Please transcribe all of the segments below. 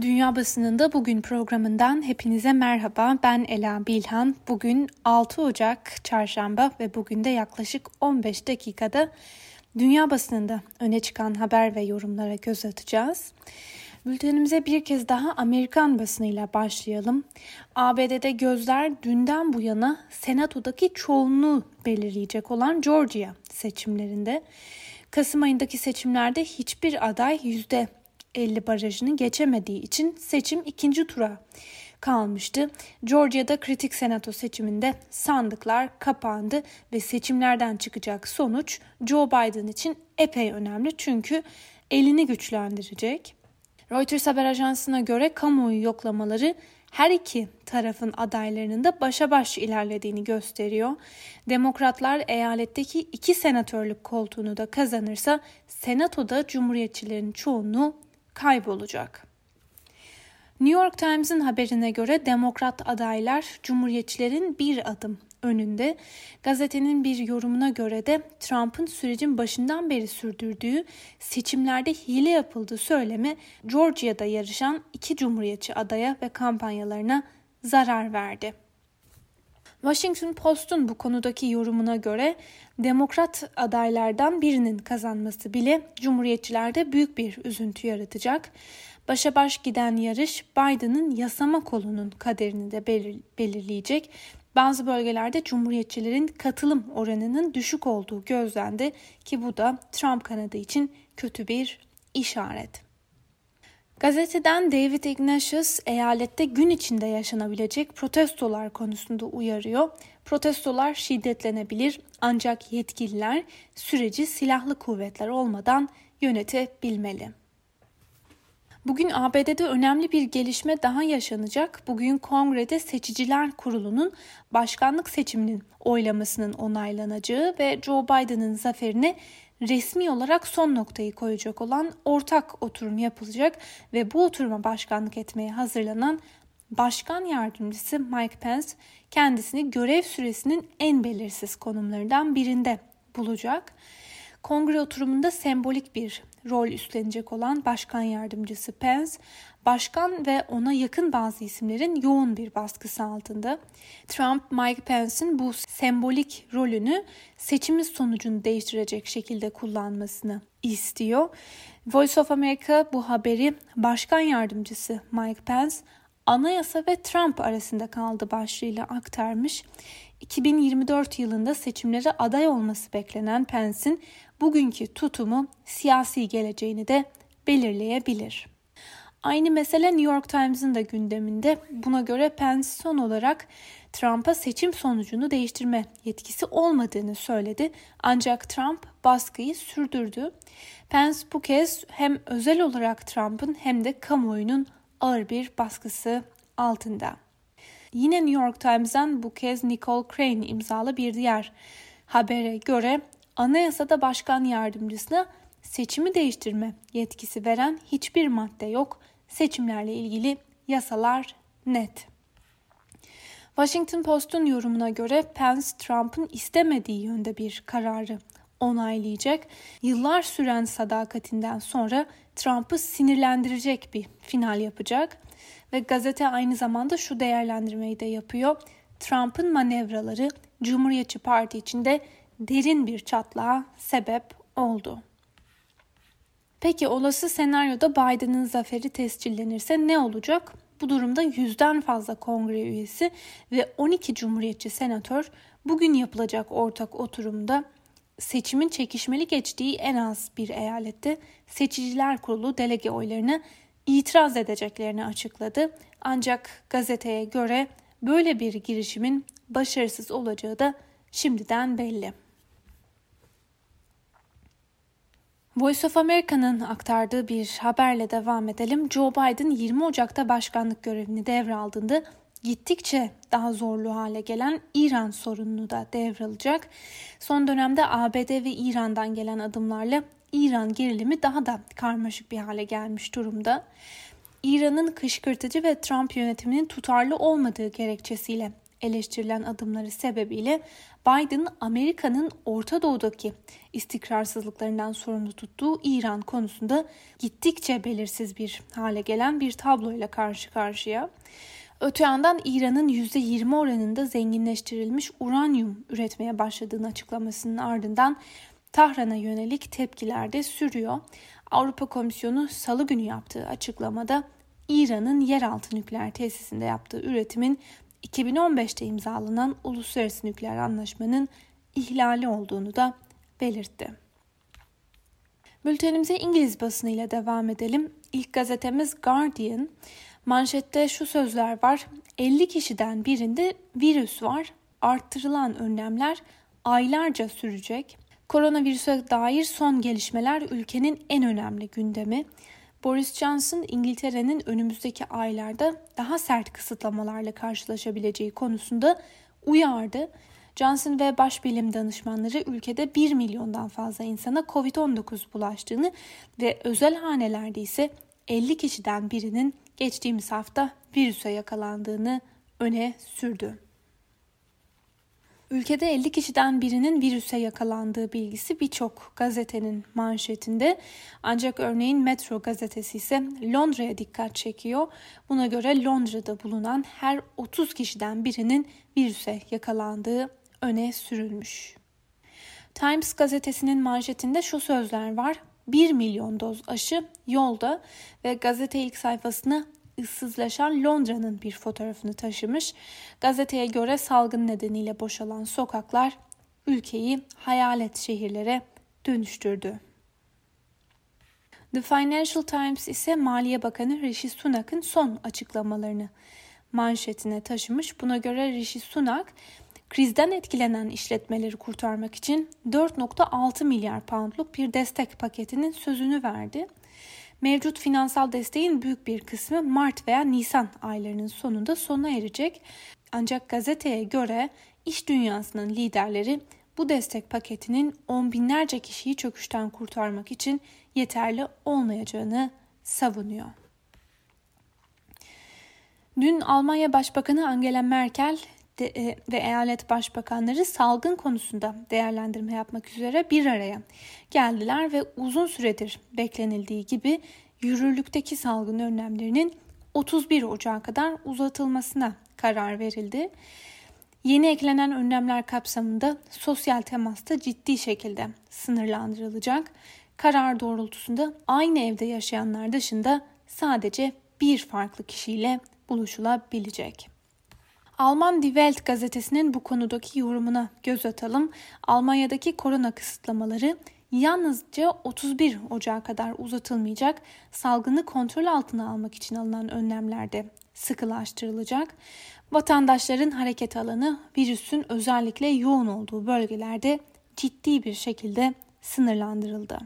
Dünya Basınında Bugün programından hepinize merhaba. Ben Ela Bilhan. Bugün 6 Ocak Çarşamba ve bugün de yaklaşık 15 dakikada Dünya Basınında öne çıkan haber ve yorumlara göz atacağız. Bültenimize bir kez daha Amerikan basınıyla başlayalım. ABD'de gözler dünden bu yana Senato'daki çoğunluğu belirleyecek olan Georgia seçimlerinde. Kasım ayındaki seçimlerde hiçbir aday yüzde 50 barajını geçemediği için seçim ikinci tura kalmıştı. Georgia'da kritik senato seçiminde sandıklar kapandı ve seçimlerden çıkacak sonuç Joe Biden için epey önemli çünkü elini güçlendirecek. Reuters haber ajansına göre kamuoyu yoklamaları her iki tarafın adaylarının da başa baş ilerlediğini gösteriyor. Demokratlar eyaletteki iki senatörlük koltuğunu da kazanırsa senatoda cumhuriyetçilerin çoğunluğu kaybolacak. New York Times'ın haberine göre demokrat adaylar cumhuriyetçilerin bir adım önünde. Gazetenin bir yorumuna göre de Trump'ın sürecin başından beri sürdürdüğü seçimlerde hile yapıldığı söylemi Georgia'da yarışan iki cumhuriyetçi adaya ve kampanyalarına zarar verdi. Washington Post'un bu konudaki yorumuna göre demokrat adaylardan birinin kazanması bile cumhuriyetçilerde büyük bir üzüntü yaratacak. Başa baş giden yarış Biden'ın yasama kolunun kaderini de belir belirleyecek. Bazı bölgelerde cumhuriyetçilerin katılım oranının düşük olduğu gözlendi ki bu da Trump kanadı için kötü bir işaret. Gazeteden David Ignatius eyalette gün içinde yaşanabilecek protestolar konusunda uyarıyor. Protestolar şiddetlenebilir ancak yetkililer süreci silahlı kuvvetler olmadan yönetebilmeli. Bugün ABD'de önemli bir gelişme daha yaşanacak. Bugün Kongrede Seçiciler Kurulu'nun başkanlık seçiminin oylamasının onaylanacağı ve Joe Biden'ın zaferine resmi olarak son noktayı koyacak olan ortak oturum yapılacak ve bu oturuma başkanlık etmeye hazırlanan Başkan Yardımcısı Mike Pence kendisini görev süresinin en belirsiz konumlarından birinde bulacak. Kongre oturumunda sembolik bir rol üstlenecek olan Başkan Yardımcısı Pence, başkan ve ona yakın bazı isimlerin yoğun bir baskısı altında. Trump, Mike Pence'in bu sembolik rolünü seçimin sonucunu değiştirecek şekilde kullanmasını istiyor. Voice of America bu haberi Başkan Yardımcısı Mike Pence anayasa ve Trump arasında kaldı başlığıyla aktarmış. 2024 yılında seçimlere aday olması beklenen Pence'in bugünkü tutumu siyasi geleceğini de belirleyebilir. Aynı mesele New York Times'ın da gündeminde. Buna göre Pence son olarak Trump'a seçim sonucunu değiştirme yetkisi olmadığını söyledi. Ancak Trump baskıyı sürdürdü. Pence bu kez hem özel olarak Trump'ın hem de kamuoyunun ağır bir baskısı altında. Yine New York Times'dan bu kez Nicole Crane imzalı bir diğer habere göre anayasada başkan yardımcısına seçimi değiştirme yetkisi veren hiçbir madde yok. Seçimlerle ilgili yasalar net. Washington Post'un yorumuna göre Pence Trump'ın istemediği yönde bir kararı onaylayacak. Yıllar süren sadakatinden sonra Trump'ı sinirlendirecek bir final yapacak. Ve gazete aynı zamanda şu değerlendirmeyi de yapıyor. Trump'ın manevraları Cumhuriyetçi Parti içinde derin bir çatlağa sebep oldu. Peki olası senaryoda Biden'ın zaferi tescillenirse ne olacak? Bu durumda yüzden fazla kongre üyesi ve 12 cumhuriyetçi senatör bugün yapılacak ortak oturumda seçimin çekişmeli geçtiği en az bir eyalette seçiciler kurulu delege oylarını itiraz edeceklerini açıkladı. Ancak gazeteye göre böyle bir girişimin başarısız olacağı da şimdiden belli. Voice of America'nın aktardığı bir haberle devam edelim. Joe Biden 20 Ocak'ta başkanlık görevini devraldığında gittikçe daha zorlu hale gelen İran sorununu da devralacak. Son dönemde ABD ve İran'dan gelen adımlarla İran gerilimi daha da karmaşık bir hale gelmiş durumda. İran'ın kışkırtıcı ve Trump yönetiminin tutarlı olmadığı gerekçesiyle eleştirilen adımları sebebiyle Biden Amerika'nın Orta Doğu'daki istikrarsızlıklarından sorumlu tuttuğu İran konusunda gittikçe belirsiz bir hale gelen bir tabloyla karşı karşıya. Öte yandan İran'ın %20 oranında zenginleştirilmiş uranyum üretmeye başladığını açıklamasının ardından Tahran'a yönelik tepkiler de sürüyor. Avrupa Komisyonu salı günü yaptığı açıklamada İran'ın yeraltı nükleer tesisinde yaptığı üretimin 2015'te imzalanan uluslararası nükleer anlaşmanın ihlali olduğunu da belirtti. Bültenimize İngiliz basınıyla devam edelim. İlk gazetemiz Guardian. Manşette şu sözler var. 50 kişiden birinde virüs var. Arttırılan önlemler aylarca sürecek. Koronavirüse dair son gelişmeler ülkenin en önemli gündemi. Boris Johnson İngiltere'nin önümüzdeki aylarda daha sert kısıtlamalarla karşılaşabileceği konusunda uyardı. Johnson ve başbilim danışmanları ülkede 1 milyondan fazla insana COVID-19 bulaştığını ve özel hanelerde ise 50 kişiden birinin geçtiğimiz hafta virüse yakalandığını öne sürdü. Ülkede 50 kişiden birinin virüse yakalandığı bilgisi birçok gazetenin manşetinde. Ancak örneğin Metro gazetesi ise Londra'ya dikkat çekiyor. Buna göre Londra'da bulunan her 30 kişiden birinin virüse yakalandığı öne sürülmüş. Times gazetesinin manşetinde şu sözler var. 1 milyon doz aşı yolda ve gazete ilk sayfasına ıssızlaşan Londra'nın bir fotoğrafını taşımış. Gazeteye göre salgın nedeniyle boşalan sokaklar ülkeyi hayalet şehirlere dönüştürdü. The Financial Times ise Maliye Bakanı Rishi Sunak'ın son açıklamalarını manşetine taşımış. Buna göre Rishi Sunak krizden etkilenen işletmeleri kurtarmak için 4.6 milyar poundluk bir destek paketinin sözünü verdi. Mevcut finansal desteğin büyük bir kısmı Mart veya Nisan aylarının sonunda sona erecek. Ancak gazeteye göre iş dünyasının liderleri bu destek paketinin on binlerce kişiyi çöküşten kurtarmak için yeterli olmayacağını savunuyor. Dün Almanya Başbakanı Angela Merkel de, e, ve eyalet başbakanları salgın konusunda değerlendirme yapmak üzere bir araya geldiler ve uzun süredir beklenildiği gibi yürürlükteki salgın önlemlerinin 31 Ocağı kadar uzatılmasına karar verildi. Yeni eklenen önlemler kapsamında sosyal temasta ciddi şekilde sınırlandırılacak. Karar doğrultusunda aynı evde yaşayanlar dışında sadece bir farklı kişiyle buluşulabilecek. Alman Die Welt gazetesinin bu konudaki yorumuna göz atalım. Almanya'daki korona kısıtlamaları yalnızca 31 Ocağı kadar uzatılmayacak, salgını kontrol altına almak için alınan önlemlerde sıkılaştırılacak. Vatandaşların hareket alanı virüsün özellikle yoğun olduğu bölgelerde ciddi bir şekilde sınırlandırıldı.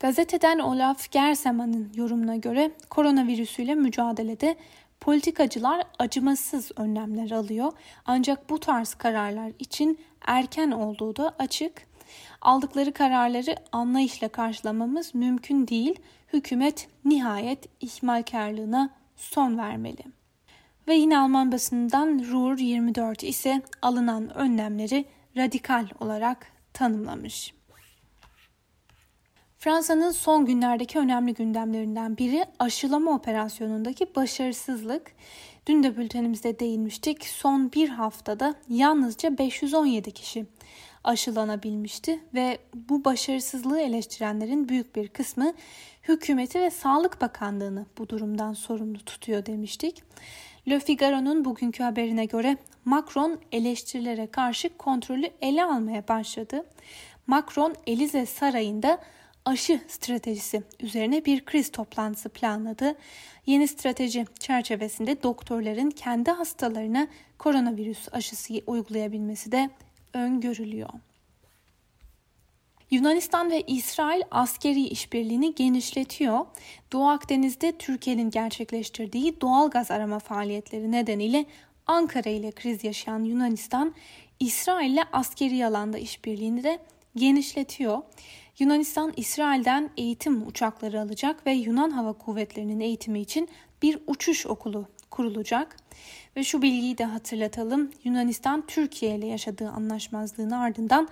Gazeteden Olaf Gersemann'ın yorumuna göre koronavirüsüyle mücadelede Politikacılar acımasız önlemler alıyor ancak bu tarz kararlar için erken olduğu da açık. Aldıkları kararları anlayışla karşılamamız mümkün değil. Hükümet nihayet ihmalkarlığına son vermeli. Ve yine Alman basınından Ruhr 24 ise alınan önlemleri radikal olarak tanımlamış. Fransa'nın son günlerdeki önemli gündemlerinden biri aşılama operasyonundaki başarısızlık. Dün de bültenimizde değinmiştik. Son bir haftada yalnızca 517 kişi aşılanabilmişti ve bu başarısızlığı eleştirenlerin büyük bir kısmı hükümeti ve Sağlık Bakanlığı'nı bu durumdan sorumlu tutuyor demiştik. Le Figaro'nun bugünkü haberine göre Macron eleştirilere karşı kontrolü ele almaya başladı. Macron Elize Sarayı'nda aşı stratejisi üzerine bir kriz toplantısı planladı. Yeni strateji çerçevesinde doktorların kendi hastalarına koronavirüs aşısı uygulayabilmesi de öngörülüyor. Yunanistan ve İsrail askeri işbirliğini genişletiyor. Doğu Akdeniz'de Türkiye'nin gerçekleştirdiği doğal gaz arama faaliyetleri nedeniyle Ankara ile kriz yaşayan Yunanistan, İsrail ile askeri alanda işbirliğini de genişletiyor. Yunanistan İsrail'den eğitim uçakları alacak ve Yunan Hava Kuvvetleri'nin eğitimi için bir uçuş okulu kurulacak. Ve şu bilgiyi de hatırlatalım. Yunanistan Türkiye ile yaşadığı anlaşmazlığın ardından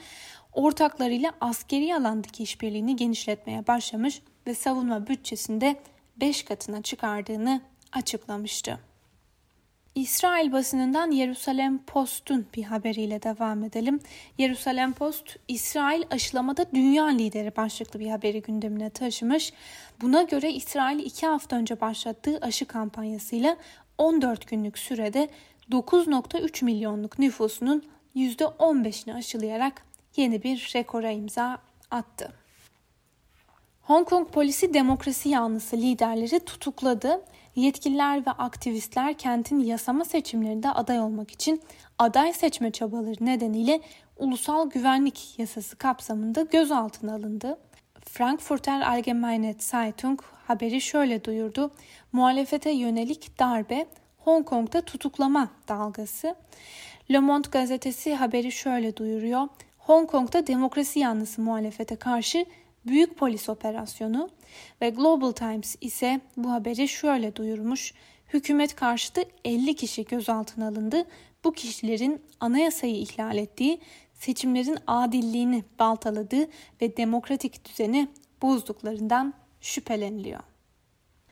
ortaklarıyla askeri alandaki işbirliğini genişletmeye başlamış ve savunma bütçesinde 5 katına çıkardığını açıklamıştı. İsrail basınından Yerusalem Post'un bir haberiyle devam edelim. Yerusalem Post, İsrail aşılamada dünya lideri başlıklı bir haberi gündemine taşımış. Buna göre İsrail iki hafta önce başlattığı aşı kampanyasıyla 14 günlük sürede 9.3 milyonluk nüfusunun %15'ini aşılayarak yeni bir rekora imza attı. Hong Kong polisi demokrasi yanlısı liderleri tutukladı. Yetkililer ve aktivistler kentin yasama seçimlerinde aday olmak için aday seçme çabaları nedeniyle ulusal güvenlik yasası kapsamında gözaltına alındı. Frankfurter Allgemeine Zeitung haberi şöyle duyurdu. Muhalefete yönelik darbe Hong Kong'da tutuklama dalgası. Le Monde gazetesi haberi şöyle duyuruyor. Hong Kong'da demokrasi yanlısı muhalefete karşı büyük polis operasyonu ve Global Times ise bu haberi şöyle duyurmuş. Hükümet karşıtı 50 kişi gözaltına alındı. Bu kişilerin anayasayı ihlal ettiği, seçimlerin adilliğini baltaladığı ve demokratik düzeni bozduklarından şüpheleniliyor.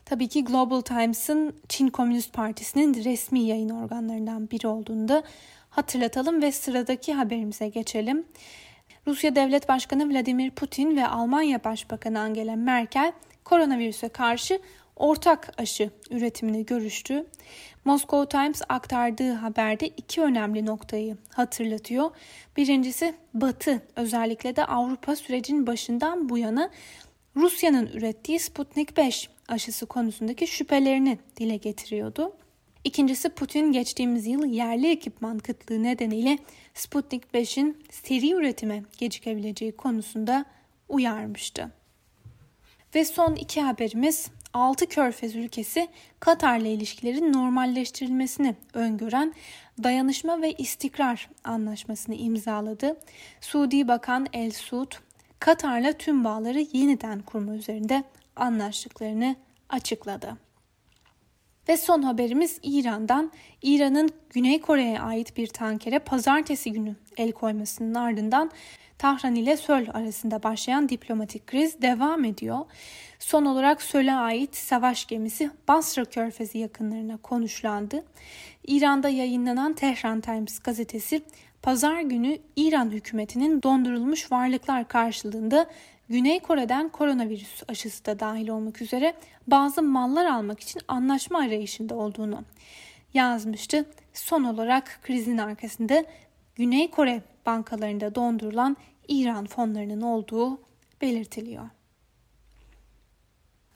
Tabii ki Global Times'ın Çin Komünist Partisi'nin resmi yayın organlarından biri olduğunu da hatırlatalım ve sıradaki haberimize geçelim. Rusya Devlet Başkanı Vladimir Putin ve Almanya Başbakanı Angela Merkel koronavirüse karşı ortak aşı üretimini görüştü. Moscow Times aktardığı haberde iki önemli noktayı hatırlatıyor. Birincisi Batı özellikle de Avrupa sürecin başından bu yana Rusya'nın ürettiği Sputnik 5 aşısı konusundaki şüphelerini dile getiriyordu. İkincisi Putin geçtiğimiz yıl yerli ekipman kıtlığı nedeniyle Sputnik 5'in seri üretime gecikebileceği konusunda uyarmıştı. Ve son iki haberimiz 6 körfez ülkesi Katar'la ilişkilerin normalleştirilmesini öngören Dayanışma ve İstikrar Anlaşması'nı imzaladı. Suudi Bakan El Suud, Katar'la tüm bağları yeniden kurma üzerinde anlaştıklarını açıkladı. Ve son haberimiz İran'dan. İran'ın Güney Kore'ye ait bir tankere pazartesi günü el koymasının ardından Tahran ile Söl arasında başlayan diplomatik kriz devam ediyor. Son olarak Söl'e ait savaş gemisi Basra Körfezi yakınlarına konuşlandı. İran'da yayınlanan Tehran Times gazetesi pazar günü İran hükümetinin dondurulmuş varlıklar karşılığında Güney Kore'den koronavirüs aşısı da dahil olmak üzere bazı mallar almak için anlaşma arayışında olduğunu yazmıştı. Son olarak krizin arkasında Güney Kore bankalarında dondurulan İran fonlarının olduğu belirtiliyor.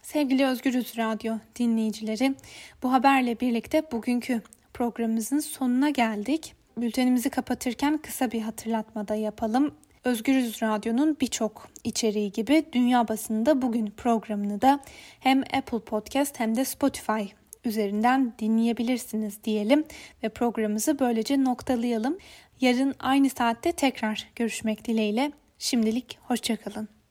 Sevgili Özgürüz Radyo dinleyicileri, bu haberle birlikte bugünkü programımızın sonuna geldik. Bültenimizi kapatırken kısa bir hatırlatma da yapalım. Özgürüz Radyo'nun birçok içeriği gibi Dünya Basında Bugün programını da hem Apple Podcast hem de Spotify üzerinden dinleyebilirsiniz diyelim ve programımızı böylece noktalayalım. Yarın aynı saatte tekrar görüşmek dileğiyle. Şimdilik hoşçakalın.